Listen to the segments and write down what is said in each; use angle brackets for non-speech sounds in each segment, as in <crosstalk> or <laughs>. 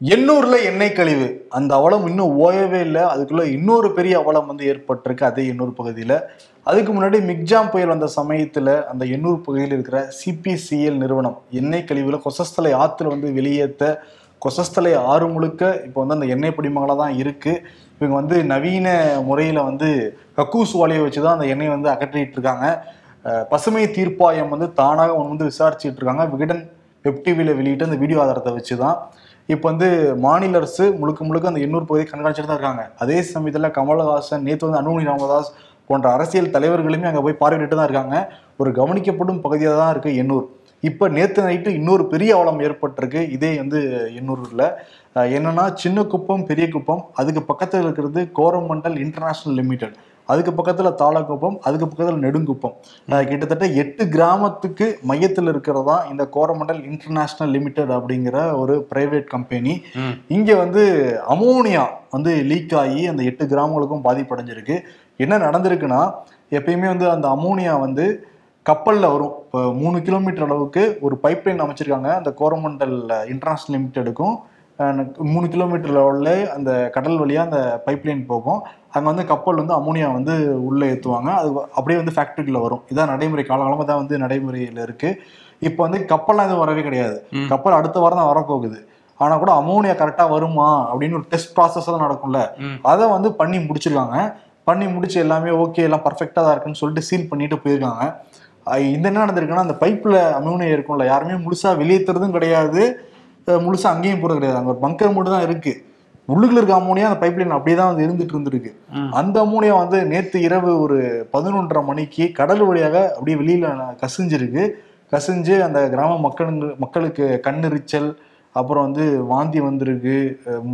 எண்ணூர்ல எண்ணெய் கழிவு. அந்த அவலம் இன்னும் ஓயவே இல்லை. அதுக்குள்ள இன்னொரு பெரிய அவலம் வந்து ஏற்பட்டிருக்கு. அதே எண்ணூர் பகுதியில. அதுக்கு முன்னாடி மிக்ஜாம் புயல் வந்த சமயத்துல அந்த எண்ணூர் பகுதியில் இருக்கிற சிபிசிஎல் நிறுவனம் எண்ணெய் கழிவுல கொசஸ்தலை ஆத்துல வந்து வெளியேற்ற கொசஸ்தலை ஆறு முழுக்க இப்போ வந்து அந்த எண்ணெய் படிமங்களாக தான் இருக்குது இவங்க வந்து நவீன முறையில் வந்து கக்கூஸ் வாலியை வச்சு தான் அந்த எண்ணெய் வந்து அகற்றிட்டு இருக்காங்க பசுமை தீர்ப்பாயம் வந்து தானாக வந்து விசாரிச்சுட்டு இருக்காங்க விகடன் வெப்டிவியில் வெளியிட்டு அந்த வீடியோ ஆதாரத்தை வச்சு தான் இப்போ வந்து மாநில அரசு முழுக்க முழுக்க அந்த எண்ணூர் பகுதியை கண்காணிச்சுட்டு தான் இருக்காங்க. அதே சமயத்தில் கமலஹாசன் நேற்று வந்து அனுமதி ராமதாஸ் போன்ற அரசியல் தலைவர்களுமே அங்கே போய் பார்வையிட்டு தான் இருக்காங்க. ஒரு கவனிக்கப்படும் பகுதியாக தான் இருக்குது எண்ணூர். இப்போ நேற்று நைட்டு இன்னொரு பெரிய அவலம் ஏற்பட்டிருக்கு. இதே வந்து எண்ணூரில் என்னென்னா சின்ன குப்பம் பெரிய குப்பம். அதுக்கு பக்கத்தில் இருக்கிறது கோரமண்டல் இன்டர்நேஷ்னல் லிமிடெட். அதுக்கு பக்கத்துல தாளக்குப்பம் அதுக்கு பக்கத்துல நெடுங்குப்பம். கிட்டத்தட்ட எட்டு கிராமத்துக்கு மையத்தில் இருக்கிறதா இந்த கோரமண்டல் இன்டர்நேஷனல் லிமிடெட் அப்படிங்கிற ஒரு பிரைவேட் கம்பெனி. இங்க வந்து அமோனியா வந்து லீக் ஆகி அந்த எட்டு கிராமங்களுக்கும் பாதிப்படைஞ்சிருக்கு. என்ன நடந்திருக்குன்னா எப்பயுமே வந்து அந்த அமோனியா வந்து கப்பல்ல வரும். இப்போ மூணு கிலோமீட்டர் அளவுக்கு ஒரு பைப்லைன் அமைச்சிருக்காங்க. அந்த கோரமண்டல் இன்டர்நேஷனல் லிமிடெடுக்கும். மூணு கிலோமீட்டர் லெவலில் அந்த கடல் வழியாக அந்த பைப்லைன் போகும். அங்கே வந்து கப்பல் வந்து அமோனியா வந்து உள்ளே ஏற்றுவாங்க அது அப்படியே வந்து ஃபேக்ட்ரிக்குள்ள வரும். இதான் நடைமுறை. காலகாலமாக தான் வந்து நடைமுறையில் இருக்கு. இப்போ வந்து கப்பல்லாம் எதுவும் வரவே கிடையாது. கப்பல் அடுத்த வாரம் தான் வரப்போகுது. ஆனால் கூட அமோனியா கரெக்டாக வருமா அப்படின்னு ஒரு டெஸ்ட் ப்ராசஸ் தான் நடக்கும்ல. அதை வந்து பண்ணி முடிச்சிருக்காங்க. பண்ணி முடிச்சு எல்லாமே ஓகே எல்லாம் பர்ஃபெக்டாக தான் இருக்குன்னு சொல்லிட்டு சீல் பண்ணிட்டு போயிருக்காங்க. இந்த என்ன நடந்திருக்குன்னா அந்த பைப்பில் அமோனியா இருக்கும்ல. யாருமே முழுசா வெளியேற்றுறதும் கிடையாது. அஹ் முழுசா அங்கேயும் போறது கிடையாது. அங்கே ஒரு பங்கர் மட்டும் தான் இருக்கு. உள்ளுக்குள்ள இருக்க அமோனியா அந்த பைப்லைன் அப்படியே தான் வந்து இருந்துட்டு இருந்திருக்கு. அந்த அமோனியா வந்து நேற்று இரவு ஒரு பதினொன்றரை மணிக்கு கடல் வழியாக அப்படியே வெளியில கசிஞ்சிருக்கு. கசிஞ்சு அந்த கிராம மக்களுங்க மக்களுக்கு கண்ணெரிச்சல் அப்புறம் வந்து வாந்தி வந்திருக்கு.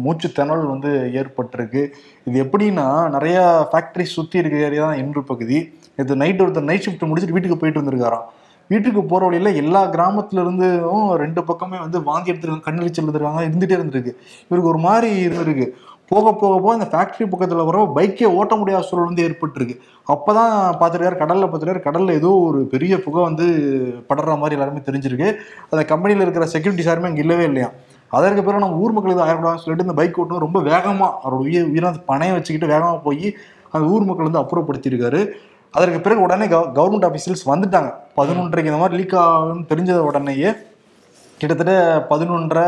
மூச்சு திணறல் வந்து ஏற்பட்டிருக்கு. இது எப்படின்னா நிறைய ஃபேக்டரி சுற்றி இருக்க ஏரியா தான் எண்ணூர் பகுதி. இது நைட் ஒருத்தர் நைட் ஷிஃப்ட் முடிச்சுட்டு வீட்டுக்கு போயிட்டு வந்திருக்காராம். வீட்டுக்கு போற வழியில எல்லா கிராமத்துல இருந்தும் ரெண்டு பக்கமே வந்து வாந்தி எடுத்துருக்காங்க கண்ணெரிச்சல் இருந்திருக்காங்க இருந்துட்டே இருந்திருக்கு. இவருக்கு ஒரு மாதிரி இருந்திருக்கு. போக போக போக இந்த ஃபேக்டரி பக்கத்துல வர பைக்கே ஓட்ட முடியாத சூழல் வந்து ஏற்பட்டிருக்கு. அப்பதான் பார்த்துருக்காரு கடல்ல பார்த்துருக்காரு. கடல்ல ஏதோ ஒரு பெரிய புகை வந்து படுற மாதிரி எல்லாருமே தெரிஞ்சிருக்கு. அந்த கம்பெனியில் இருக்கிற செக்யூரிட்டி சாருமே அங்கே இல்லவே இல்லையா? அதற்கு பிறகு நம்ம ஊர் மக்கள் இது ஆயிடக்கூடாதுன்னு சொல்லிட்டு இந்த பைக் ஓட்டணும் ரொம்ப வேகமாக அவரோட உயிர் உயிரை பணையை வச்சுக்கிட்டு வேகமாக போய் அந்த ஊர் மக்கள் வந்து அப்புறப்படுத்தியிருக்காரு. அதற்கு பிறகு உடனே கவர்மெண்ட் ஆஃபீஸியல்ஸ் வந்துட்டாங்க. பதினொன்றைக்கு இந்த மாதிரி லீக் ஆகும்னு தெரிஞ்ச உடனேயே கிட்டத்தட்ட பதினொன்றரை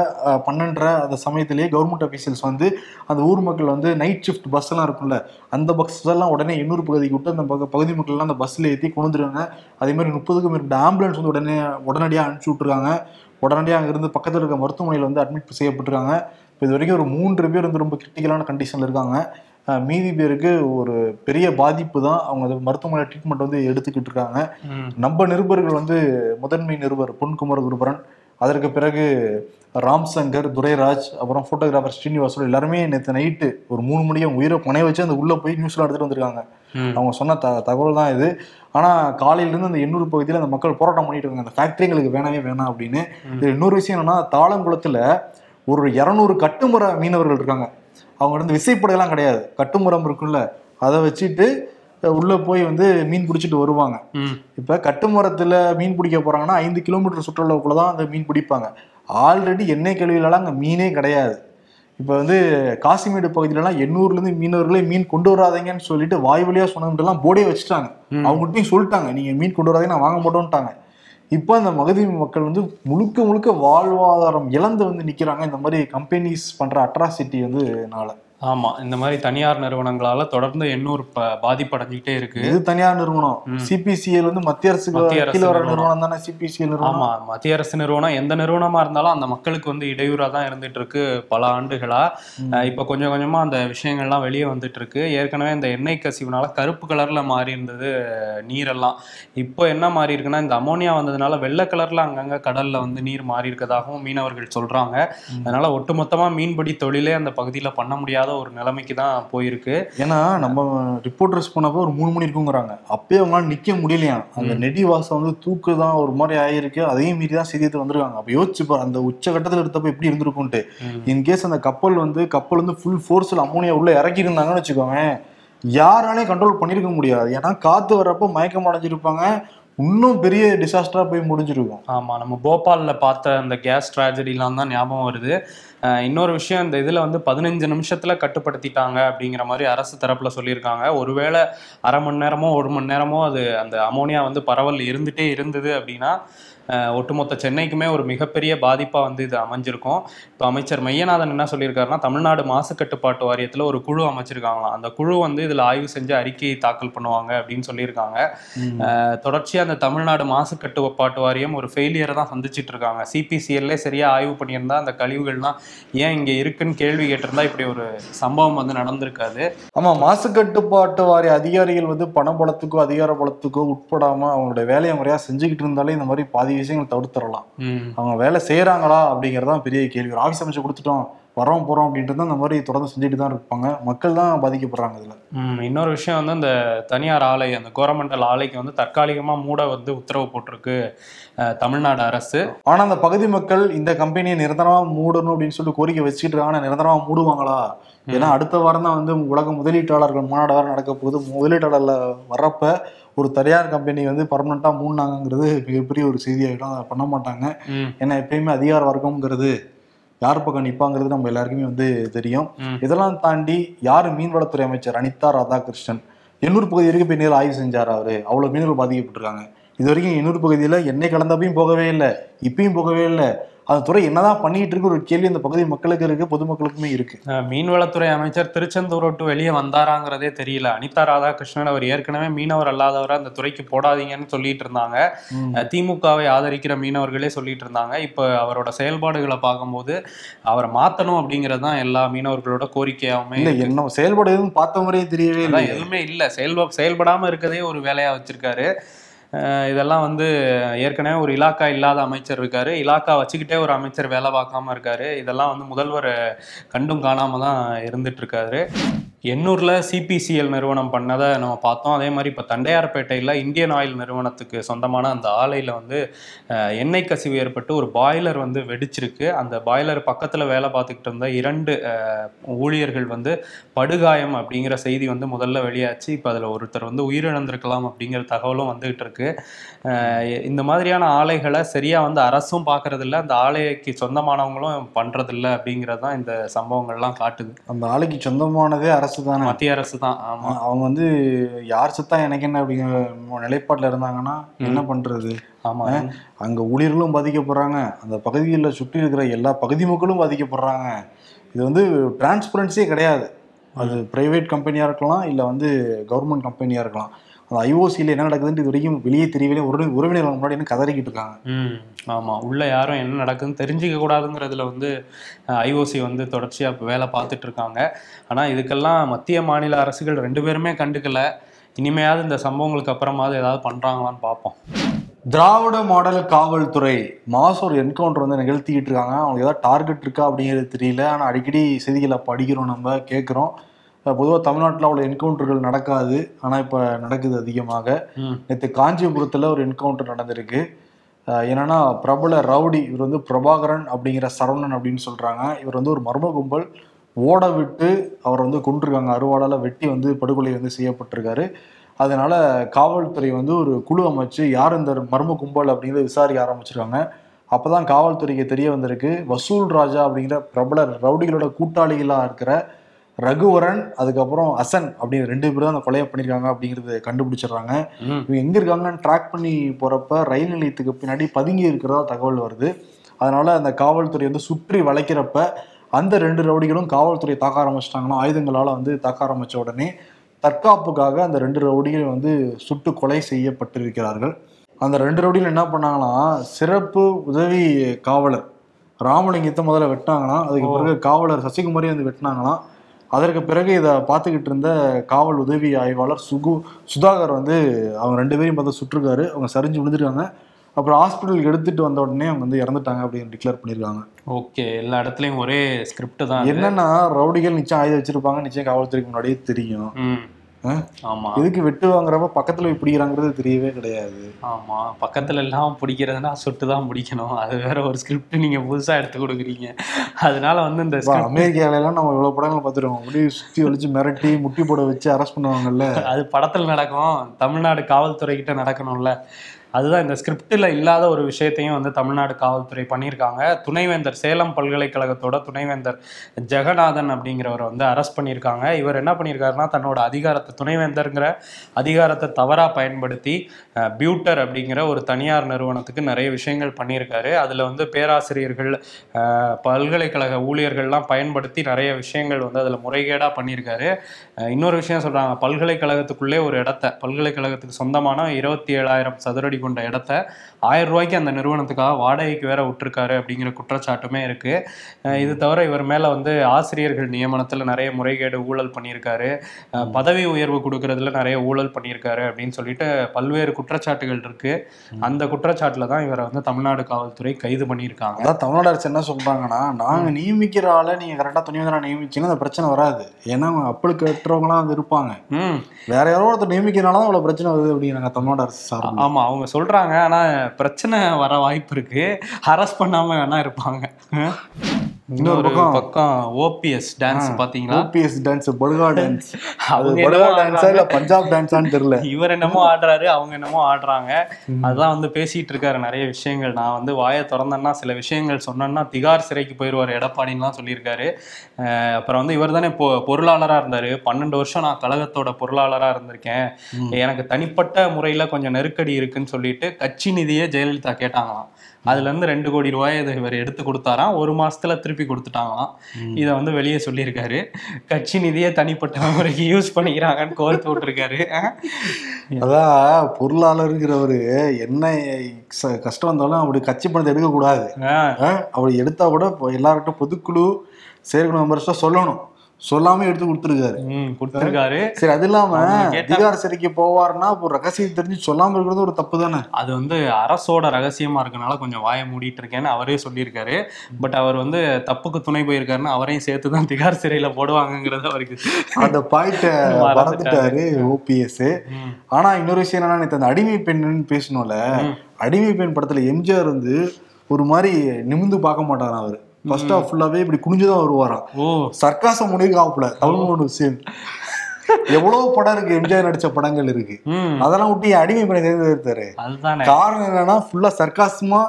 பன்னெண்டரை அந்த சமயத்திலேயே கவர்மெண்ட் அஃபீஷியல்ஸ் வந்து அந்த ஊர் மக்கள் வந்து நைட் ஷிஃப்ட் பஸ் எல்லாம் இருக்கும்ல அந்த பஸ் எல்லாம் உடனே இன்னொரு பகுதிக்கு விட்டு அந்த பகுதி மக்கள்லாம் அந்த பஸ்ஸில் ஏற்றி கொண்டு வந்துருக்காங்க அதே மாதிரி முப்பதுக்கும் மேற்பட்ட ஆம்புலன்ஸ் வந்து உடனே உடனடியாக அனுப்பிச்சி விட்டுருக்காங்க. உடனடியாக அங்கிருந்து பக்கத்தில் இருக்க மருத்துவமனையில் வந்து அட்மிட் செய்யப்பட்டிருக்காங்க. இப்போ இது வரைக்கும் ஒரு மூன்று பேர் வந்து ரொம்ப கிரிட்டிக்கலான கண்டிஷனில் இருக்காங்க. மீதி பேருக்கு ஒரு பெரிய பாதிப்பு தான் அவங்க மருத்துவமனை ட்ரீட்மெண்ட் வந்து எடுத்துக்கிட்டு இருக்காங்க. நம்ம நிருபர்கள் வந்து முதன்மை நிருபர் பொன்குமார் குருபரன் அதற்கு பிறகு ராம் சங்கர் துரைராஜ் அப்புறம் போட்டோகிராஃபர் ஸ்ரீனிவாசோட எல்லாருமே நேற்று நைட்டு ஒரு மூணு மணிக்கு அவங்க உயிரை பணைய வச்சு அந்த உள்ள போய் நியூஸ்லாம் எடுத்துட்டு வந்திருக்காங்க. அவங்க சொன்ன த தகவல் தான் இது. ஆனா காலையிலேருந்து அந்த எண்ணூர் பகுதியில் அந்த மக்கள் போராட்டம் பண்ணிட்டு இருக்காங்க. அந்த ஃபேக்டரி எங்களுக்கு வேணவே வேணாம் அப்படின்னு. இது இன்னொரு விஷயம் என்னன்னா தாளங்குளத்துல ஒரு இரநூறு கட்டுமுறை மீனவர்கள் இருக்காங்க. அவங்க வந்து விசைப்படையெல்லாம் கிடையாது. கட்டுமுறம் இருக்குல்ல அதை வச்சுட்டு உள்ள போய் வந்து மீன் பிடிச்சிட்டு வருவாங்க. இப்ப கட்டுமரத்துல மீன் பிடிக்க போறாங்கன்னா ஐந்து கிலோமீட்டர் சுற்றுலாவுக்குள்ள தான் அந்த மீன் பிடிப்பாங்க. ஆல்ரெடி எண்ணெய் கழிவுலாம் அங்க மீனே கிடையாது. இப்ப வந்து காசிமேடு பகுதியிலலாம் எண்ணூர்ல இருந்து மீனவர்களே மீன் கொண்டு வராதீங்கன்னு சொல்லிட்டு வாய் வழியா சொன்னதுலாம் போர்டே வச்சுட்டாங்க. அவங்ககிட்டயும் சொல்லிட்டாங்க நீங்க மீன் கொண்டு வராதீங்க நான் வாங்க மாட்டோம்ட்டாங்க. இப்போ அந்த மகதி மக்கள் வந்து முழுக்க முழுக்க வாழ்வாதாரம் இழந்து வந்து நிற்கிறாங்க இந்த மாதிரி கம்பெனிஸ் பண்ணுற அட்ராசிட்டி வந்து நாளை. ஆமா இந்த மாதிரி தனியார் நிறுவனங்களால தொடர்ந்து எண்ணூர் பாதிப்படைஞ்சுக்கிட்டே இருக்கு. இது தனியார் நிறுவனம். சிபிசிஎல் வந்து மத்திய அரசு கீழே வர நிறுவனம். தானே? சிபிசிஎல் நிறுவனம். ஆமா மத்திய அரசு நிறுவனம் எந்த நிறுவனமா இருந்தாலும் அந்த மக்களுக்கு வந்து இடையூறா தான் இருந்துட்டு இருக்கு பல ஆண்டுகளா. இப்ப கொஞ்சம் கொஞ்சமா அந்த விஷயங்கள்லாம் வெளியே வந்துட்டு இருக்கு. ஏற்கனவே இந்த எண்ணெய் கசிவுனால கருப்பு கலர்ல மாறி இருந்தது நீரெல்லாம். இப்போ என்ன மாறி இருக்குன்னா இந்த அமோனியா வந்ததுனால வெள்ளை கலர்ல அங்கங்க கடல்ல வந்து நீர் மாறி இருக்கதாகவும் மீனவர்கள் சொல்றாங்க. அதனால ஒட்டுமொத்தமா மீன்பிடி தொழிலே அந்த பகுதியில பண்ண முடியாத ஒரு நிலைமைக்கு தான் போயிருக்கு. ஏன்னா நம்ம ரிப்போர்ட்டர்ஸ் போனப்போ ஒரு மூணு மணி இருக்குங்கிறாங்க. அப்பயே அவங்களால நிக்க முடியலையா? அந்த நெடி வாசம் வந்து தூக்கு தான் ஒரு மாதிரி ஆயிருக்கு. அதையும் மீறி தான் செய்தியத்தில் வந்திருக்காங்க. அப்ப யோசிச்சு பாரு அந்த உச்சகட்டத்தில் எடுத்தப்ப எப்படி இருந்திருக்கும்ட்டு. இன்கேஸ் அந்த கப்பல் வந்து கப்பல் வந்து ஃபுல் ஃபோர்ஸில் அமோனியா உள்ள இறக்கி இருந்தாங்கன்னு வச்சுக்கோங்க யாராலையும் கண்ட்ரோல் பண்ணியிருக்க முடியாது. ஏன்னா காத்து வர்றப்போ மயக்கம் அடைஞ்சிருப்பாங்க. இன்னும் பெரிய டிசாஸ்டரா போய் முடிஞ்சிருக்கும். ஆமா நம்ம போபால்ல பார்த்த அந்த கேஸ் ட்ராஜடிலாம் தான் ஞாபகம் வருது. இன்னொரு விஷயம் இந்த இதில் வந்து பதினஞ்சு நிமிஷத்தில் கட்டுப்படுத்திட்டாங்க அப்படிங்கிற மாதிரி அரசு தரப்பில் சொல்லியிருக்காங்க. ஒருவேளை அரை மணி நேரமோ ஒரு மணி நேரமோ அது அந்த அமோனியா வந்து பரவல் இருந்துகிட்டே இருந்தது அப்படின்னா ஒட்டுமொத்த சென்னைக்குமே ஒரு மிகப்பெரிய பாதிப்பா வந்து இது அமைஞ்சிருக்கும். இப்போ அமைச்சர் மையநாதன் என்ன சொல்லியிருக்காருன்னா தமிழ்நாடு மாசு கட்டுப்பாட்டு வாரியத்துல ஒரு குழு அமைச்சிருக்காங்களாம். அந்த குழு வந்து இதுல ஆய்வு செஞ்சு அறிக்கை தாக்கல் பண்ணுவாங்க அப்படின்னு சொல்லியிருக்காங்க. அஹ் தொடர்ச்சியா அந்த தமிழ்நாடு மாசு கட்டுப்பாட்டு வாரியம் ஒரு ஃபெயிலியரை தான் சந்திச்சிட்டு இருக்காங்க. சிபிசிஎல்லே சரியா ஆய்வு பண்ணியிருந்தா அந்த கழிவுகள்லாம் ஏன் இங்க இருக்குன்னு கேள்வி கேட்டிருந்தா இப்படி ஒரு சம்பவம் வந்து நடந்திருக்காது. ஆமா மாசு கட்டுப்பாட்டு வாரிய அதிகாரிகள் வந்து பணபலத்துக்கோ அதிகார பலத்துக்கோ உட்படாம அவங்களுடைய வேலையை முறையா செஞ்சுக்கிட்டு இருந்தாலே இந்த மாதிரி பாதி விஷயங்கள் தவிர்த்துறலாம். அவங்க வேலை செய்யறாங்களா அப்படிங்கறதான் பெரிய கேள்வி. ஆஃபீஸ் அமைச்சு கொடுத்துட்டோம் வரோம் போறோம் அப்படின்ட்டு தான் இந்த மாதிரி தொடர்ந்து செஞ்சுட்டு தான் இருப்பாங்க. மக்கள் தான் பாதிக்கப்படுறாங்க இதுல. இன்னொரு விஷயம் வந்து அந்த தனியார் ஆலை அந்த கோரமண்டல் ஆலைக்கு வந்து தற்காலிகமா மூட வந்து உத்தரவு போட்டிருக்கு தமிழ்நாடு அரசு. ஆனா அந்த பகுதி மக்கள் இந்த கம்பெனியை நிரந்தரமா மூடணும் அப்படின்னு சொல்லிட்டு கோரிக்கை வச்சுட்டு இருக்காங்க. ஆனா நிரந்தரமா மூடுவாங்களா? ஏன்னா அடுத்த வாரம் தான் வந்து உலக முதலீட்டாளர்கள் மாநாடு வேற நடக்க போகுது. முதலீட்டாளர்ல வர்றப்ப ஒரு தனியார் கம்பெனி வந்து பர்மனண்டா மூடினாங்கிறது மிகப்பெரிய ஒரு செய்தியாகிடும் அதை பண்ண மாட்டாங்க. ஏன்னா எப்பயுமே அதிகார வர்க்கம்ங்கிறது யார் பக்கம் நிப்பாங்கிறது நம்ம எல்லாருக்குமே வந்து தெரியும். இதெல்லாம் தாண்டி யார் மீன்வளத்துறை அமைச்சர்? அனிதா ராதாகிருஷ்ணன். எண்ணூர் பகுதி வரைக்கும் போய் நேரில் ஆய்வு செஞ்சார் அவரு. அவ்வளவு மீனவர்கள் பாதிக்கப்பட்டிருக்காங்க. இது வரைக்கும் எண்ணூர் பகுதியில எண்ணெய் கலந்தப்பையும் போகவே இல்லை இப்பயும் போகவே இல்லை. அந்த துறை என்னதான் பண்ணிட்டு இருக்கு ஒரு கேள்வி அந்த பகுதி மக்களுக்கு இருக்கு பொதுமக்களுக்குமே இருக்கு. மீன்வளத்துறை அமைச்சர் திருச்செந்தூர் விட்டு வெளியே வந்தாராங்கிறதே தெரியல. அனிதா ராதாகிருஷ்ணன் அவர் ஏற்கனவே மீனவர் அல்லாதவரை அந்த துறைக்கு போடாதீங்கன்னு சொல்லிட்டு இருந்தாங்க. திமுகவை ஆதரிக்கிற மீனவர்களே சொல்லிட்டு இருந்தாங்க. இப்போ அவரோட செயல்பாடுகளை பார்க்கும்போது அவரை மாத்தணும் அப்படிங்கிறது தான் எல்லா மீனவர்களோட கோரிக்கையாவுமே இல்ல என்ன செயல்பாடு எதுவும் பார்த்த முறையே தெரியவே இல்லை எதுவுமே இல்லை. செயல்பா செயல்படாம இருக்கதே ஒரு வேலையா வச்சிருக்காரு. இதெல்லாம் வந்து ஏற்கனவே ஒரு இலாக்கா இல்லாத அமைச்சர் இருக்காரு. இலாக்கா வச்சுக்கிட்டே ஒரு அமைச்சர் வேலை பார்க்காம இருக்காரு. இதெல்லாம் வந்து முதல்வர் கண்டும் காணாம தான் இருந்துட்டு இருக்காரு. எண்ணூரில் சிபிசிஎல் நிறுவனம் பண்ணதை நம்ம பார்த்தோம். அதே மாதிரி இப்போ தண்டையார்பேட்டையில் இந்தியன் ஆயில் நிறுவனத்துக்கு சொந்தமான அந்த ஆலையில் வந்து எண்ணெய் கசிவு ஏற்பட்டு ஒரு பாய்லர் வந்து வெடிச்சிருக்கு. அந்த பாய்லர் பக்கத்தில் வேலை பார்த்துக்கிட்டு இருந்த இரண்டு ஊழியர்கள் வந்து படுகாயம் அப்படிங்கிற செய்தி வந்து முதல்ல வெளியாச்சு. இப்போ அதில் ஒருத்தர் வந்து உயிரிழந்திருக்கலாம் அப்படிங்கிற தகவலும் வந்துகிட்டு இருக்கு. இந்த மாதிரியான ஆலைகளை சரியாக வந்து அரசும் பார்க்கறதில்ல அந்த ஆலைக்கு சொந்தமானவங்களும் பண்ணுறதில்ல அப்படிங்கிறது தான் இந்த சம்பவங்கள்லாம் காட்டுது. அந்த ஆலைக்கு சொந்தமானதே அரசு தானே மத்திய அரசு தான் ஆமா அவங்க வந்து யார் செத்தா எனக்கு என்ன அப்படிங்கிற நிலைப்பாட்டுல இருந்தாங்கன்னா என்ன பண்றது? ஆமா. அங்க ஊழியர்களும் பாதிக்கப்படுறாங்க. அந்த பகுதிகளில் சுற்றி இருக்கிற எல்லா பகுதி மக்களும் பாதிக்கப்படுறாங்க. இது வந்து டிரான்ஸ்பரன்சியே கிடையாது. அது பிரைவேட் கம்பெனியா இருக்கலாம் இல்ல வந்து கவர்மெண்ட் கம்பெனியா இருக்கலாம். அந்த ஐஓசியில் என்ன நடக்குதுன்னு இது வரைக்கும் வெளியே தெரியவே உறவி உறவினர்கள் முன்னாடி என்ன கதறிக்கிட்டு இருக்காங்க. ம் ஆமா. உள்ள யாரும் என்ன நடக்குதுன்னு தெரிஞ்சுக்க கூடாதுங்கிறதுல வந்து ஐஓசி வந்து தொடர்ச்சியா இப்ப வேலை பார்த்துட்டு இருக்காங்க. ஆனா இதுக்கெல்லாம் மத்திய மாநில அரசுகள் ரெண்டு பேருமே கண்டுக்கல. இனிமையாவது இந்த சம்பவங்களுக்கு அப்புறமாவது ஏதாவது பண்றாங்களான்னு பார்ப்போம். திராவிட மாடல் காவல்துறை மாசம் ஒரு என்கவுண்டர் வந்து நிகழ்த்திக்கிட்டு இருக்காங்க. அவங்களுக்கு ஏதாவது டார்கெட் இருக்கா அப்படிங்கிறது தெரியல. ஆனால் அடிக்கடி செய்திகளை படிக்கிறோம் நம்ம கேட்குறோம். பொதுவாக தமிழ்நாட்டில் அவ்வளோ என்கவுண்டர்கள் நடக்காது. ஆனால் இப்போ நடக்குது அதிகமாக. நேற்று காஞ்சிபுரத்தில் ஒரு என்கவுண்டர் நடந்திருக்கு. என்னன்னா பிரபல ரவுடி இவர் வந்து பிரபாகரன் அப்படிங்கிற சரவணன் அப்படின்னு சொல்றாங்க. இவர் வந்து ஒரு மர்ம கும்பல். ஓட விட்டு அவர் வந்து கொண்டிருக்காங்க அருவாளால் வெட்டி வந்து படுகொலை வந்து செய்யப்பட்டிருக்காரு. அதனால காவல்துறை வந்து ஒரு குழு அமைச்சு யார் இந்த மர்ம கும்பல் அப்படிங்கிறத விசாரிக்க ஆரம்பிச்சிருக்காங்க. அப்பதான் காவல்துறைக்கு தெரிய வந்திருக்கு. வசூல் ராஜா அப்படிங்கிற பிரபல ரவுடிகளோட கூட்டாளிகளா இருக்கிற ரகுவரன் அதுக்கப்புறம் அசன் அப்படின்னு ரெண்டு பேரும் அந்த கொலையை பண்ணியிருக்காங்க அப்படிங்கிறத கண்டுபிடிச்சிடுறாங்க. இவங்க எங்க இருக்காங்கன்னு ட்ராக் பண்ணி போறப்ப ரயில் நிலையத்துக்கு பின்னாடி பதுங்கி இருக்கிறதா தகவல் வருது. அதனால அந்த காவல்துறை வந்து சுற்றி வளைக்கிறப்ப அந்த ரெண்டு ரவுடிகளும் காவல்துறை தாக்க ஆரம்பிச்சிட்டாங்கன்னா ஆயுதங்களால வந்து தாக்க ஆரம்பிச்ச உடனே தற்காப்புக்காக அந்த ரெண்டு ரவுடிகளும் வந்து சுட்டு கொலை செய்யப்பட்டிருக்கிறார்கள். அந்த ரெண்டு ரவுடிகள் என்ன பண்ணாங்களாம் சிறப்பு உதவி காவலர் ராமலிங்கத்தை முதல்ல வெட்டினாங்களாம் அதுக்கு. பிறகு காவலர் சசிகுமாரி வந்து வெட்டினாங்களாம் அதற்கு பிறகு இதை பார்த்துக்கிட்டு இருந்த காவல் உதவி ஆய்வாளர் சுகு சுதாகர் வந்து அவங்க ரெண்டு பேரையும் பார்த்து சுட்டிருக்காரு. அவங்க சரிஞ்சு விழுந்துருக்காங்க. அப்புறம் ஹாஸ்பிட்டலுக்கு எடுத்துட்டு வந்த உடனே அவங்க வந்து இறந்துட்டாங்க அப்படின்னு டிக்ளேர் பண்ணியிருக்காங்க ஓகே எல்லா இடத்துலயும் ஒரே ஸ்கிரிப்ட் தான். என்னன்னா ரவுடிகள் நிச்சயம் ஆயுதம் வச்சிருப்பாங்க. நிச்சயம் காவல்துறைக்கு முன்னாடியே தெரியும். ம் ஆ? ஆமா. எதுக்கு வெட்டு வாங்குறப்ப பக்கத்துல போய் பிடிக்கிறாங்கிறது தெரியவே கிடையாது. ஆமா. பக்கத்துல எல்லாம் பிடிக்கிறதுனா சுட்டு தான் பிடிக்கணும். அது வேற ஒரு ஸ்கிரிப்ட் நீங்க புதுசா எடுத்து கொடுக்குறீங்க. அதனால வந்து இந்த எல்லாம் நம்ம இவ்வளவு படங்கள் பார்த்துருக்கோம் அப்படியே சுத்தி வலிச்சு மிரட்டி முட்டி போட வச்சு அரெஸ்ட் பண்ணுவாங்கல்ல. அது படத்துல நடக்கும். தமிழ்நாடு காவல்துறை கிட்ட நடக்கணும்ல. அதுதான் இந்த ஸ்கிரிப்டில் இல்லாத ஒரு விஷயத்தையும் வந்து தமிழ்நாடு காவல்துறை பண்ணியிருக்காங்க. துணைவேந்தர் சேலம் பல்கலைக்கழகத்தோட துணைவேந்தர் ஜெகநாதன் அப்படிங்கிறவரை வந்து அரெஸ்ட் பண்ணியிருக்காங்க. இவர் என்ன பண்ணியிருக்காருன்னா தன்னோட அதிகாரத்தை துணைவேந்தருங்கிற அதிகாரத்தை தவறாக பயன்படுத்தி பியூட்டர் அப்படிங்கிற ஒரு தனியார் நிறுவனத்துக்கு நிறைய விஷயங்கள் பண்ணியிருக்காரு. அதில் வந்து பேராசிரியர்கள் பல்கலைக்கழக ஊழியர்கள்லாம் பயன்படுத்தி நிறைய விஷயங்கள் வந்து அதில் முறைகேடாக பண்ணியிருக்காரு. இன்னொரு விஷயம் சொல்கிறாங்க பல்கலைக்கழகத்துக்குள்ளே ஒரு இடத்த பல்கலைக்கழகத்துக்கு சொந்தமான இருபத்தி ஏழாயிரம் சதுரடி கொண்ட இடத்த ஆயிரம் ரூபாய்க்கு அந்த நிறுவனத்துக்காக வாடகைக்கு வேற விட்டுருக்காரு அப்படிங்கிற குற்றச்சாட்டுமே இருக்கு. இது தவிர இவர் மேல வந்து ஆசிரியர்கள் நியமனத்துல நிறைய முறைகேடு ஊழல் பண்ணியிருக்காரு. பதவி உயர்வு கொடுக்கறதுல நிறைய ஊழல் பண்ணியிருக்காரு அப்படின்னு சொல்லிட்டு பல்வேறு குற்றச்சாட்டுகள் இருக்கு. அந்த குற்றச்சாட்டுல தான் இவரை வந்து தமிழ்நாடு காவல்துறை கைது பண்ணியிருக்காங்க. அதான் தமிழ்நாடு அரசு என்ன சொல்றாங்கன்னா நாங்க நியமிக்கிற ஆளை நீங்க கரெக்டா துணிவந்தரா நியமிச்சீங்கன்னா அந்த பிரச்சனை வராது. ஏன்னா அவங்க கட்டுறவங்களாம் வந்து இருப்பாங்க. வேற யாரோ ஒருத்தர் நியமிக்கிறனால தான் அவ்வளவு பிரச்சனை வருது அப்படிங்கிறாங்க தமிழ்நாடு அரசு சார்பில் ஆமா அவங்க சொல்றாங்க ஆனா பிரச்சனை வர வாய்ப்பு இருக்கு. ஹரஸ் பண்ணாம வேணா இருப்பாங்க. இன்னொரு பக்கம். ஓபிஎஸ் டான்ஸ் பாத்தீங்களா ஓபிஎஸ் டான்ஸ் படுகா டான்ஸ் அது என்னமோ டான்ஸா இல்ல பஞ்சாப் டான்ஸான்னு தெரியல. <laughs> இவர் என்னமோ ஆடுறாரு அவங்க என்னமோ ஆடுறாங்க. அதான் வந்து பேசிட்டு இருக்காரு நிறைய விஷயங்கள். நான் வந்து வாயை திறந்தேன்னா சில விஷயங்கள் சொன்னேன்னா திகார் சிறைக்கு போயிடுவார் எடப்பாடின்லாம் சொல்லியிருக்காரு. அப்புறம் வந்து இவர் தானே பொ பொருளாளராக இருந்தார். பன்னெண்டு வருஷம் நான் கழகத்தோட பொருளாளராக இருந்திருக்கேன். எனக்கு தனிப்பட்ட முறையில் கொஞ்சம் நெருக்கடி இருக்குன்னு சொல்லிட்டு கட்சி நிதியை ஜெயலலிதா கேட்டாங்களாம். அதுல இருந்து ரெண்டு கோடி ரூபாய் இதை இவர் எடுத்து கொடுத்தாராம். ஒரு மாசத்துல திருப்பி கொடுத்துட்டாங்களாம். இதை வந்து வெளியே சொல்லியிருக்காரு. கட்சி நிதியை தனிப்பட்ட முறைக்கு யூஸ் பண்ணிக்கிறாங்கன்னு கோர்த்து விட்டுருக்காரு. அதான் பொருளாளருங்கிறவரு என்ன கஷ்டம் வந்தாலும் அப்படி கட்சி பணத்தை எடுக்க கூடாது ஆஹ் அப்படி எடுத்தா கூட இப்போ எல்லார்கிட்ட பொதுக்குழு செயற்குழு மெம்பர்ஸ்ட சொல்லணும். சொல்லாம எடுத்து கொடுத்துருக்காரு. கொடுத்துருக்காரு. சரி அது இல்லாம அவங்க கேட்டா- திகார் சிறைக்கு போவாருன்னா இப்போ ரகசியம் தெரிஞ்சு சொல்லாம இருக்கிறது ஒரு தப்பு தானே? அது வந்து அரசோட ரகசியமா இருக்கனால கொஞ்சம் வாயை மூடிட்டு இருக்கேன்னு அவரே சொல்லியிருக்காரு. பட் அவர் வந்து தப்புக்கு துணை போயிருக்காருன்னு அவரையும் சேர்த்து தான் திகார் சிறையில போடுவாங்கங்கிறது அவருக்கு அந்த பாயிண்ட <laughs> மறந்துட்டாரு. ஓபிஎஸ். ஆனா இன்னொரு விஷயம் என்னன்னா நேத்து அந்த அடிமை பெண்ணுன்னு பேசணும்ல. அடிமை பெண் படத்துல எம்ஜிஆர் வந்து ஒரு மாதிரி நிமிந்து பார்க்க மாட்டாராம் அவரு. ஃபர்ஸ்ட் ஆஃப் ஃபுல்லாவே இப்படி குனிஞ்சுதான் வருவாராம். சர்க்காசம் முடிக்காப்புல தமிழ் விஷயம் எவ்வளவு படம் இருக்கு? எம்ஜிஆர் நடிச்ச படங்கள் இருக்கு. அதெல்லாம் விட்டு அடிமை பெண்ணை தேர்ந்தெடுத்தாரு காரணம் என்னன்னா ஃபுல்லா சர்க்காசமா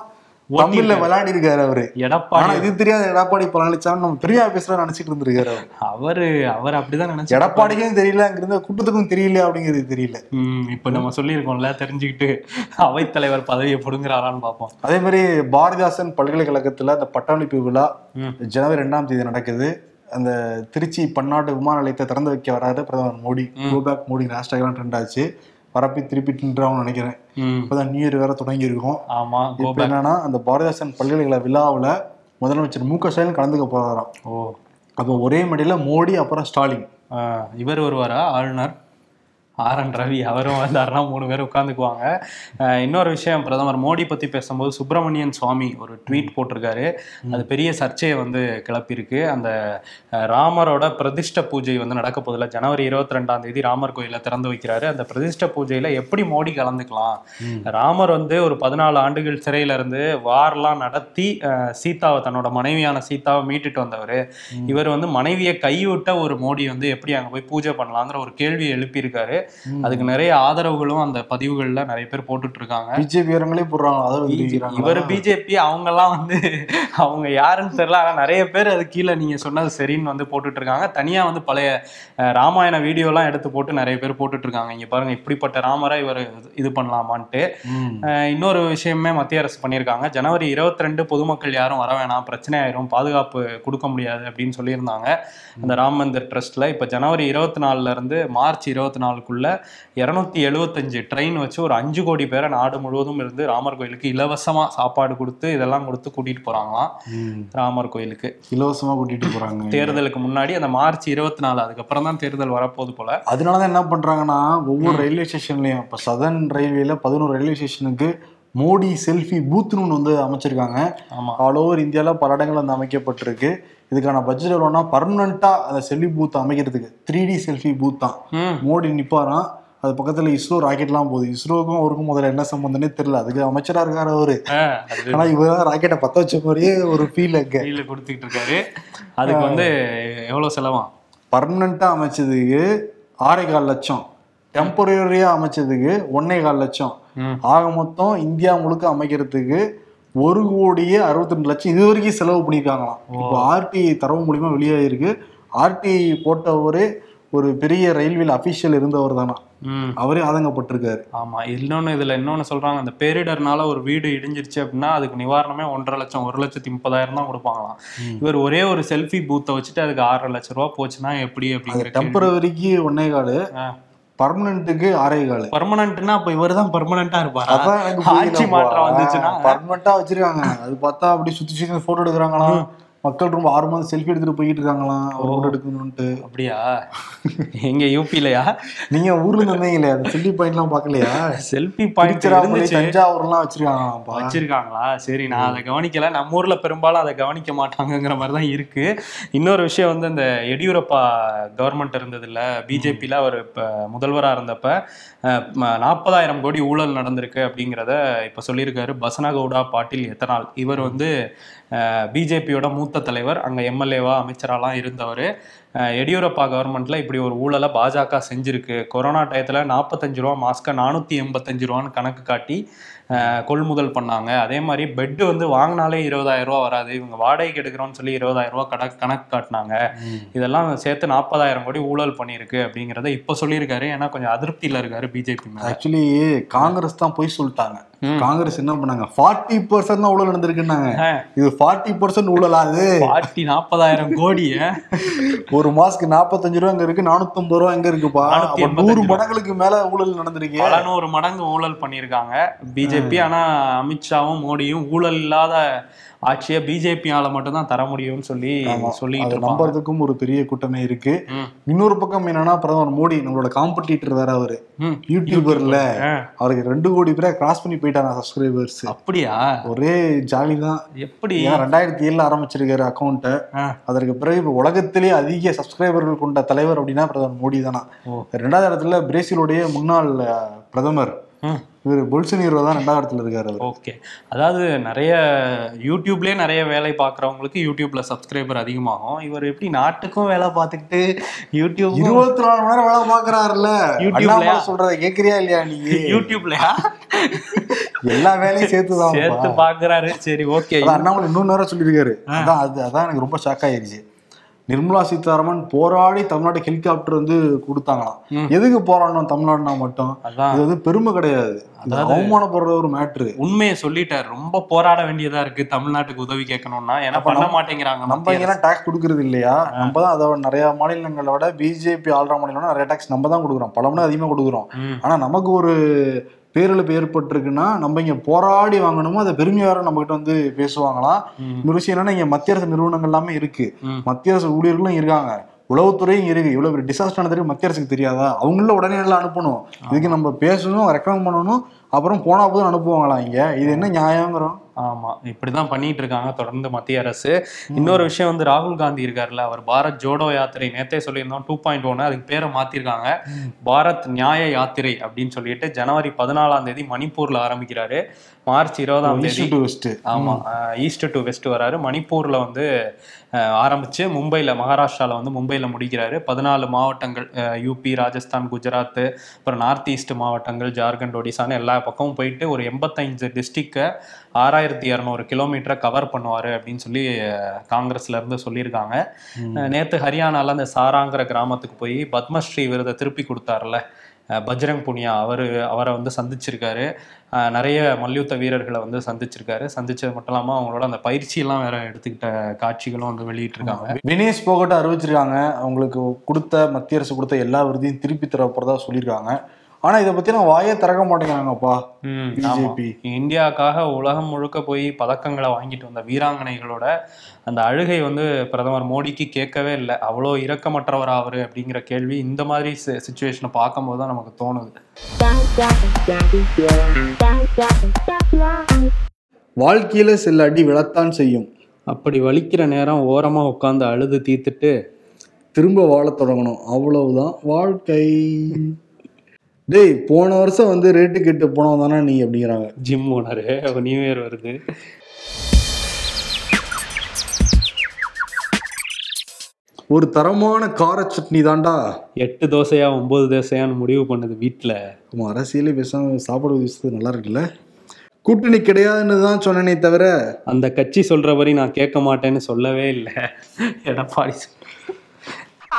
தமிழ்ல விளையாடி இருக்காரு அவரு. எடப்பாடி இது தெரியாத எடப்பாடி பழனிசாமி நம்ம பெரிய ஆபீஸ்ல நினைச்சிட்டு இருந்திருக்காரு அவரு. அவரு அப்படிதான் நினைச்சு எடப்பாடிக்கும் தெரியல அங்கிருந்த கூட்டத்துக்கும் தெரியல அப்படிங்கிறது தெரியல. இப்ப நம்ம சொல்லியிருக்கோம்ல தெரிஞ்சுக்கிட்டு அவைத்தலைவர் பதவியை பிடுங்குறாரான்னு பார்ப்போம். அதே மாதிரி பாரதிதாசன் பல்கலைக்கழகத்துல அந்த பட்டமளிப்பு விழா. ஜனவரி ரெண்டாம் தேதி நடக்குது. அந்த திருச்சி பன்னாட்டு விமான நிலையத்தை திறந்து வைக்க வராரு பிரதமர் மோடி. கோ பேக் மோடி ஹேஷ்டாக்லாம் ட்ரெண்ட் ஆச்சு. பரப்பி திருப்பி தின்றான்னு நினைக்கிறேன். இப்பதான் நியூ இயர் வேற தொடங்கி இருக்கும் ஆமா இப்ப என்னன்னா அந்த பாரதிதாசன் பல்கலைக்கழக விழாவுல முதலமைச்சர் மு க ஸ்டாலின் கலந்துக்க போறாராம். ஓ. அப்போ ஒரே மேடையில மோடி அப்புறம் ஸ்டாலின். இவர் வருவாரா? ஆளுநர்? ஆர் என் ரவி அவரும் வந்தாருன்னா மூணு பேர் உட்காந்துக்குவாங்க இன்னொரு விஷயம் பிரதமர் மோடி பத்தி பேசும்போது சுப்பிரமணியன் சுவாமி ஒரு ட்வீட் போட்டிருக்காரு. அது பெரிய சர்ச்சையை வந்து கிளப்பியிருக்கு. அந்த ராமரோட பிரதிஷ்ட பூஜை வந்து நடக்க போதில்ல ஜனவரி இருபத்தி ரெண்டாம் தேதி ராமர் கோயிலை திறந்து வைக்கிறாரு. அந்த பிரதிஷ்ட பூஜையில எப்படி மோடி கலந்துக்கலாம்? ராமர் வந்து ஒரு பதினாலு ஆண்டுகள் சிறையில இருந்து வார்லாம் நடத்தி சீதாவை தன்னோட மனைவியான சீதாவை மீட்டுட்டு வந்தவர். இவர் வந்து மனைவியை கைவிட்ட ஒரு மோடி வந்து எப்படி அங்க போய் பூஜை பண்ணலாங்கிற ஒரு கேள்வியை எழுப்பியிருக்காரு. அதுக்கு நிறைய ஆதரவுகளும் அந்த பதிவுகள்ல நிறைய பேர் போட்டுட்டு இருக்காங்க பிஜேபி வீரங்களே போடுறாங்க தெரிவிக்கிறாங்க இவர் பிஜேபி அவங்க எல்லாம் வந்து அவங்க யாருன்னு தெரியல ஆனா நிறைய பேர் அது கீழே நீங்க சொன்னது சரின்னு வந்து போட்டுட்டு இருக்காங்க தனியா வந்து பழைய ராமாயண வீடியோ எல்லாம் எடுத்து போட்டு நிறைய பேர் போட்டுட்டு இருக்காங்க இங்க பாருங்க இப்படிப்பட்ட ராமரை இவர் இது பண்ணலாமான்ட்டு. இன்னொரு விஷயமே மத்திய அரசு பண்ணியிருக்காங்க. ஜனவரி இருபத்தி ரெண்டு பொதுமக்கள் யாரும் வர வேணாம் பிரச்சனை ஆயிரும் பாதுகாப்பு கொடுக்க முடியாது அப்படின்னு சொல்லியிருந்தாங்க. அந்த ராம் மந்திர் ட்ரஸ்ட்ல இப்ப ஜனவரி இருபத்தி நாலுல இருந்து மார்ச் இருபத்தி நாலுக்குள்ள இருநூத்தி எழுபத்தஞ்சு ட்ரெயின் வச்சு ஒரு அஞ்சு கோடி பேரை நாடு முழுவதும் இருந்து ராமர் கோயிலுக்கு இலவசமா சாப்பாடு கொடுத்து இதெல்லாம் கொடுத்து கூட்டிட்டு போறாங்களாம். ராமர் கோயிலுக்கு. இலவசமா கூட்டிட்டு போறாங்க. தேர்தலுக்கு முன்னாடி அந்த மார்ச் இருபத்தி நாலு அதுக்கப்புறம் தான் தேர்தல் வரப்போகுது போல. அதனாலதான் என்ன பண்றாங்கன்னா ஒவ்வொரு ரயில்வே ஸ்டேஷன்லயும் இப்ப சதர்ன் ரயில்வேல பதினோரு ரயில்வே ஸ்டேஷனுக்கு மோடி செல்ஃபி பூத்னு ஒன்று வந்து அமைச்சிருக்காங்க. ஆல் ஓவர் இந்தியாவில் பல இடங்கள் வந்து அமைக்கப்பட்டிருக்கு. இதுக்கான பட்ஜெட் எவ்வளோனா பர்மனண்டா அந்த செல்ஃபி பூத் அமைக்கிறதுக்கு. த்ரீ டி செல்ஃபி பூத் தான். மோடி நிப்பாராம் அது பக்கத்துல இஸ்ரோ ராக்கெட்லாம் போகுது. இஸ்ரோவுக்கும் அவருக்கும் முதல்ல என்ன சம்பந்தம்னே தெரியல. அதுக்கு அமைச்சரா இருக்காரு அவரு. ஆனா இவர் ராக்கெட்டை பத்த வச்ச மாதிரியே ஒரு ஃபீல் அங்க. கையில கொடுத்துக்கிட்டு இருக்காரு. அதுக்கு வந்து எவ்வளவு செலவாம் பர்மனண்டா அமைச்சதுக்கு ஆறே கால் லட்சம் டெம்பரரியா அமைச்சதுக்கு ஒன்னே கால் லட்சம். ஆக மொத்தம் இந்தியா முழுக்க அமைக்கிறதுக்கு ஒரு கோடியே அறுபத்தி ரெண்டு லட்சம் இது வரைக்கும் செலவு பண்ணியிருக்காங்களாம். இப்போ ஆர்டிஐ தரவு மூலியமா வெளியாகிருக்கு ஆர்டிஐ போட்டவரே ஒரு பெரிய ரயில்வேல அபிஷியல் இருந்தவர் தானா. அவரே ஆதங்கப்பட்டிருக்காரு. ஆமா இன்னொன்னு இதுல இன்னொன்னு சொல்றாங்க அந்த பேரிடர்னால ஒரு வீடு இடிஞ்சிருச்சு அப்படின்னா அதுக்கு நிவாரணமே ஒன்றரை லட்சம் ஒரு லட்சத்தி முப்பதாயிரம் தான் கொடுப்பாங்களாம். இவர் ஒரே ஒரு செல்ஃபி பூத்தை வச்சுட்டு அதுக்கு ஆறரை லட்சம் ரூபா போச்சுன்னா எப்படி அப்படிங்கிற டெம்பரவரிக்கு ஒன்னே காலு. பர்மனன்ட்டுக்கு ஆறே காலு பர்மனன்ட்னா அப்ப இவர் தான் பர்மனண்டா இருப்பாரா? அதான் எனக்கு ஆட்சி மாற்றம் வந்துச்சுன்னா? பர்மனண்டா வச்சிருக்காங்க. அது பார்த்தா அப்படி சுத்தி சுத்தி போட்டோ எடுக்கிறாங்களாம். மக்கள் ரொம்ப ஆர்வமா செல்ஃபி எடுத்துட்டு போயிட்டு இருக்காங்களாம். ஒரு போட்டோ எடுக்கணும்ட்டு அப்படியா? எங்க யூபிலயா நீங்க ஊர்ல இருந்து வந்தீங்களே அந்த செல்ஃபி பாயிண்ட் எல்லாம் பாக்கலையா செல்ஃபி பாயிண்ட் தஞ்சாவூர்லாம் வச்சிருக்காங்களாம்ப்பா வச்சிருக்காங்களா? சரி நான் அதை கவனிக்கல. நம்ம ஊர்ல பெரும்பாலும் அதை கவனிக்க மாட்டாங்கங்கிற மாதிரி தான் இருக்கு. இன்னொரு விஷயம் வந்து இந்த எடியூரப்பா கவர்மெண்ட் இருந்தது இல்ல பிஜேபியில அவர் இப்ப முதல்வரா இருந்தப்ப நாற்பதாயிரம் கோடி ஊழல் நடந்திருக்கு அப்படிங்கிறத இப்ப சொல்லியிருக்காரு. பசனகவுடா பாட்டீல் எத்தனால். இவர் வந்து பிஜேபியோட மூத்த தலைவர் அங்க எம்எல்ஏவா அமைச்சராலாம் இருந்தவர். எடியூரப்பா கவர்மெண்ட்ல இப்படி ஒரு ஊழலை பாஜக செஞ்சிருக்கு. கொரோனா டயத்துல நாற்பத்தஞ்சு ரூபா மாஸ்க்கை நானூத்தி எண்பத்தஞ்சு ரூபான்னு கணக்கு காட்டி கொள்முதல் பண்ணாங்க. அதே மாதிரி பெட்டு வந்து வாங்கினாலே இருபதாயிரம் ரூபா வராது. இவங்க வாடகைக்கு எடுக்கிறோம்னு சொல்லி இருபதாயிரம் ரூபா கணக்கு கணக்கு காட்டினாங்க. இதெல்லாம் சேர்த்து நாற்பதாயிரம் கோடி ஊழல் பண்ணியிருக்கு அப்படிங்கிறத இப்போ சொல்லியிருக்காரு. ஏன்னா கொஞ்சம் அதிருப்தியில இருக்காரு பிஜேபி ஆக்சுவலி காங்கிரஸ் தான் போய் சொல்லிட்டாங்க. காங்கிரஸ் என்ன பண்ணாங்க? ஃபார்ட்டி பர்சன்ட் தான் ஊழல் நடந்திருக்குன்னாங்க. இது ஃபார்ட்டி பர்சன்ட் ஊழலாது பாட்டி நாற்பதாயிரம் கோடி? ஒரு மாசத்துக்கு நாற்பத்தஞ்சு ரூபா இங்க இருக்கு நானூத்தம்பது ரூபா எங்க இருக்குப்பா. நானூத்தி நூறு. மடங்களுக்கு மேல ஊழல் நடந்திருக்கு. பல நூறு மடங்கு ஊழல் பண்ணியிருக்காங்க. பிஜேபி ஆனா அமித்ஷாவும் மோடியும் ஊழல் இல்லாத ஆட்சியை பிஜேபியால மட்டும் தான் தர முடியும்னு சொல்லி. சொல்லிட்டு நம்புறதுக்கும் ஒரு பெரிய கூட்டமே இருக்கு. இன்னொரு பக்கம் என்னன்னா பிரதமர் மோடி நம்மளோட காம்படிட்டர் வேற அவரு. யூடியூபர்ல அவருக்கு ரெண்டு கோடி பேரை கிராஸ் பண்ணி போயிட்டாங்க சப்ஸ்கிரைபர்ஸ் அப்படியா? ஒரே ஜாலி தான். எப்படி? ரெண்டாயிரத்தி ஏழுல ஆரம்பிச்சிருக்காரு அக்கௌண்ட்டை அதற்கு பிறகு இப்ப உலகத்திலே அதிக சப்ஸ்கிரைபர்கள் கொண்ட தலைவர் அப்படின்னா பிரதமர் மோடி தானா. ரெண்டாவது இடத்துல பிரேசிலுடைய முன்னாள் பிரதமர். இவர் பொல்சனீரோ தான் ரெண்டாவது இடத்துல இருக்காரு ஓகே. அதாவது நிறைய யூடியூப்லயே நிறைய வேலை பார்க்குறவங்களுக்கு யூடியூப்ல சப்ஸ்கிரைபர் அதிகமாகும். இவர் எப்படி நாட்டுக்கும் வேலை பார்த்துக்கிட்டு யூடியூப் இருபத்தி நாலு மணி நேரம் வேலை பாக்குறாருல்ல யூடியூப்லயா? அண்ணாமலை சொல்றத கேக்குறியா இல்லையா நீ? யூடியூப்லயா? எல்லா வேலையும் சேர்த்துதான் சேர்த்து பாக்குறாரு சரி ஓகே. அண்ணாமலை இன்னொரு நேரம் சொல்லியிருக்காரு. அதான் அது அதான் எனக்கு ரொம்ப ஷாக் ஆயிருச்சு. நிர்மலா சீதாராமன் போராடி தமிழ்நாடு ஹெலிகாப்டர் வந்து கொடுத்தாங்களாம். எதுக்கு போராடணும் தமிழ்நாடுனா மட்டும்? இது வந்து பெருமை கிடையாது. அவமானப்படுற ஒரு மேட்ரு உண்மையை சொல்லிட்டார். ரொம்ப போராட வேண்டியதா இருக்கு தமிழ்நாட்டுக்கு உதவி கேட்கணும்னா. ஏன்னா பண்ண மாட்டேங்கிறாங்க நம்ம இங்கெல்லாம் டாக்ஸ் கொடுக்கறது இல்லையா? நம்ம தான் அதை நிறைய மாநிலங்களை விட பிஜேபி ஆள்ற மாநிலம் நிறைய டாக்ஸ் நம்ம தான் கொடுக்குறோம். பல மணி அதிகமாக கொடுக்குறோம் ஆனா நமக்கு ஒரு பேரிழப்பு ஏற்பட்டிருக்குன்னா நம்ம இங்க போராடி வாங்கணுமோ அதை பெருமையார நம்ம கிட்ட வந்து பேசுவாங்களாம் இன்னொரு விஷயம் என்னன்னா இங்க மத்திய அரசு நிறுவனங்கள் எல்லாமே இருக்கு. மத்திய அரசு ஊழியர்களும் இருக்காங்க. உளவுத்துறையும் இருக்கு. இவ்வளவு பெரிய டிசாஸ்டர் நடந்திருக்கு மத்திய அரசுக்கு தெரியாதா? அவங்கள உடனே எல்லாம் அனுப்பணும். இதுக்கு நம்ம பேசணும் ரெக்கமெண்ட் பண்ணணும். அப்புறம் போனா போதும் அனுப்புவாங்களாம் இங்க? இது என்ன நியாயங்கிறோம். ஆமா இப்படிதான் பண்ணிட்டு இருக்காங்க தொடர்ந்து மத்திய அரசு. இன்னொரு விஷயம் வந்து ராகுல் காந்தி இருக்காருல்ல அவர் பாரத் ஜோடோ யாத்திரை நேத்தே சொல்லியிருந்தோம் டூ பாயிண்ட் ஒன்னு அதுக்கு பேரை மாத்திருக்காங்க. பாரத் நியாய யாத்திரை அப்படின்னு சொல்லிட்டு ஜனவரி பதினாலாம் தேதி மணிப்பூர்ல ஆரம்பிக்கிறாரு. மார்ச் இருபதாம் தேதி டு வெஸ்ட் ஆமா ஈஸ்ட் டு வெஸ்ட் வராரு. மணிப்பூர்ல வந்து ஆரம்பிச்சு மும்பைல மகாராஷ்டிரால வந்து மும்பைல முடிக்கிறாரு. பதினாலு மாவட்டங்கள் யூபி ராஜஸ்தான் குஜராத் அப்புறம் நார்த் ஈஸ்ட் மாவட்டங்கள் ஜார்க்கண்ட் ஒடிசான்னு எல்லா பக்கமும் போயிட்டு ஒரு எண்பத்தைந்து டிஸ்ட்ரிக்டை ஆறாயிரத்தி இரநூறு கிலோமீட்டரை கவர் பண்ணுவாரு அப்படின்னு சொல்லி அஹ், காங்கிரஸ்ல இருந்து சொல்லியிருக்காங்க. அஹ், நேத்து ஹரியானால அந்த சாராங்கிற கிராமத்துக்கு போய் பத்மஸ்ரீ விருதை திருப்பி கொடுத்தாருல பஜ்ரங் புனியா அவர் அவரை வந்து சந்திச்சிருக்காரு. நிறைய மல்யுத்த வீரர்களை வந்து சந்திச்சிருக்காரு. சந்திச்சது மட்டும் இல்லாம அவங்களோட அந்த பயிற்சியெல்லாம் வேற எடுத்துக்கிட்ட காட்சிகளும் வந்து வெளியிட்டிருக்காங்க. வினேஷ் போகட்ட அறிவிச்சிருக்காங்க. அவங்களுக்கு கொடுத்த மத்திய அரசு கொடுத்த எல்லா விருதையும் திருப்பி தர போறதா சொல்லியிருக்காங்க. ஆனா இதை பத்தி நான் வாயே திறக்க மாட்டேங்கிறாங்கப்பா. பிஜேபி. இந்தியாவுக்காக உலகம் முழுக்க போய் பதக்கங்களை வாங்கிட்டு வந்த வீராங்கனைகளோட அந்த அழுகை வந்து பிரதமர் மோடிக்கு கேட்கவே இல்லை. அவ்வளோ இரக்கமற்றவர் அவரு அப்படிங்கிற கேள்வி இந்த மாதிரி சுச்சுவேஷனை பார்க்கும்போது தான் நமக்கு தோணுது. வாழ்க்கையில சில அடி விழத்தான் செய்யும். அப்படி வலிக்கிற நேரம் ஓரமா உட்காந்து அழுது தீர்த்துட்டு திரும்ப வாழத் தொடங்கணும். அவ்வளவுதான் வாழ்க்கை. டேய் போன வருஷம் வந்து ரேட்டு கெட்டு போனவன் தானே நீ அப்படிங்கிறாங்க. ஜிம் ஓனரு நியூ இயர் வருது. ஒரு தரமான கார சட்னி தாண்டா எட்டு தோசையா ஒன்பது தோசையான்னு முடிவு பண்ணுது வீட்டுல நம்ம அரசியலே பேசாம சாப்பாடு விஷயத்து நல்லா இருக்குல்ல? கூட்டணி கிடையாதுன்னு தான் சொன்னனே தவிர அந்த கட்சி சொல்றபடி நான் கேட்க மாட்டேன்னு சொல்லவே இல்லை. எடப்பாடி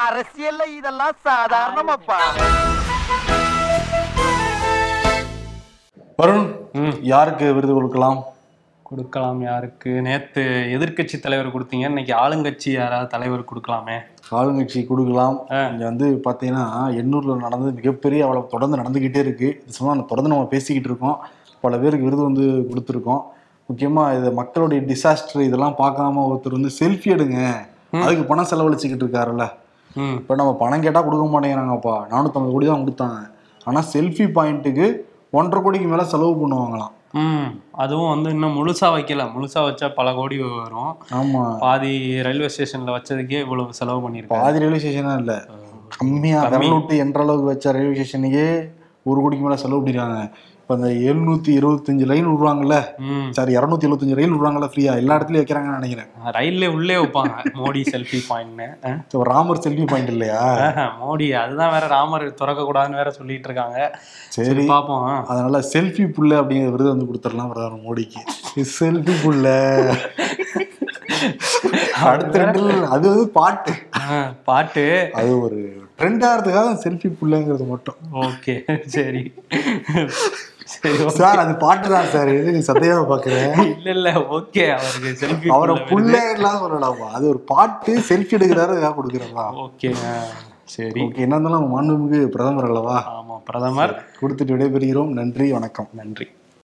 அரசியல்ல இதெல்லாம் சாதாரணமாப்பா. வருண். யாருக்கு விருது கொடுக்கலாம்? கொடுக்கலாம் யாருக்கு? நேத்து எதிர்க்கட்சி தலைவர் கொடுத்தீங்க இன்னைக்கு ஆளுங்கட்சி யாராவது தலைவர் கொடுக்கலாமே? ஆளுங்கட்சி கொடுக்கலாம். இங்க வந்து பாத்தீங்கன்னா எண்ணூர்ல நடந்தது மிகப்பெரிய அவ்வளவு தொடர்ந்து நடந்துகிட்டே இருக்கு. இது சும்மா தொடர்ந்து நம்ம பேசிக்கிட்டு இருக்கோம். பல பேருக்கு விருது வந்து கொடுத்துருக்கோம். முக்கியமா இது மக்களுடைய டிசாஸ்டர் இதெல்லாம் பார்க்காம ஒருத்தர் வந்து செல்ஃபி எடுங்க. அதுக்கு பணம் செலவழிச்சுக்கிட்டு இருக்காருல்ல. இப்போ நம்ம பணம் கேட்டா கொடுக்க மாட்டேங்கிறாங்கப்பா. நானூற்றம்பது கோடி தான் கொடுத்தாங்க. ஆனா செல்ஃபி பாயிண்ட்டுக்கு ஒன்றரை கோடிக்கு மேல செலவு பண்ணுவாங்களாம். ம் அதுவும் வந்து இன்னும் முழுசா வைக்கல. முழுசா வச்சா பல கோடி வரும். ஆமா. பாதி ரயில்வே ஸ்டேஷன்ல வச்சதுக்கே இவ்வளவு செலவு பண்ணியிருக்காங்க. பாதி ரயில்வே ஸ்டேஷனா இல்ல. கம்மியா விட்டு என்ற அளவுக்கு வச்ச ரயில்வே ஸ்டேஷனுக்கே ஒரு கோடிக்கு மேல செலவு பண்ணிருக்காங்க. இப்ப அந்த எழுநூத்தி இருபத்தஞ்சு லைன் விடுவாங்கல்ல? சாரி இரநூத்தி எழுபத்தஞ்சு ரயில் விடுறாங்கல்ல ஃப்ரீயா எல்லா இடத்துலயும் வைக்கிறாங்கன்னு நினைக்கிறேன். ரயில்ல உள்ளே வைப்பாங்க. மோடி செல்ஃபி பாயிண்ட்னு ராமர் செல்ஃபி பாயிண்ட் இல்லையா? மோடி அதுதான் வேற ராமர் திறக்க கூடாதுன்னு வேற சொல்லிட்டு இருக்காங்க. சரி. பாப்போம். அதனால செல்ஃபி புள்ள அப்படிங்கிற விருது வந்து கொடுத்துடலாம் பிரதமர் மோடிக்கு. செல்ஃபி புள்ள அடுத்த ரெண்டு அது வந்து பாட்டு. பாட்டு. அது ஒரு ட்ரெண்ட் ஆகிறதுக்காக செல்ஃபி புள்ளங்கிறது மட்டும். ஓகே சரி. சரி அது பாட்டு தான் சார் எது சத்தையாவை பாக்குறேன் இல்ல இல்ல ஓகே. அவருக்கு செல்ஃபி அவரை புள்ளலாம் சொல்லலாமா அது ஒரு பாட்டு செல்ஃபி எடுக்கிறாரு அதுக்காக கொடுக்குறதா ஓகே சரி. ஓகே என்ன இருந்தாலும் மாண்புமிகு பிரதமர் அல்லவா? ஆமா பிரதமர். கொடுத்துட்டு விடைபெறுகிறோம். நன்றி வணக்கம். நன்றி.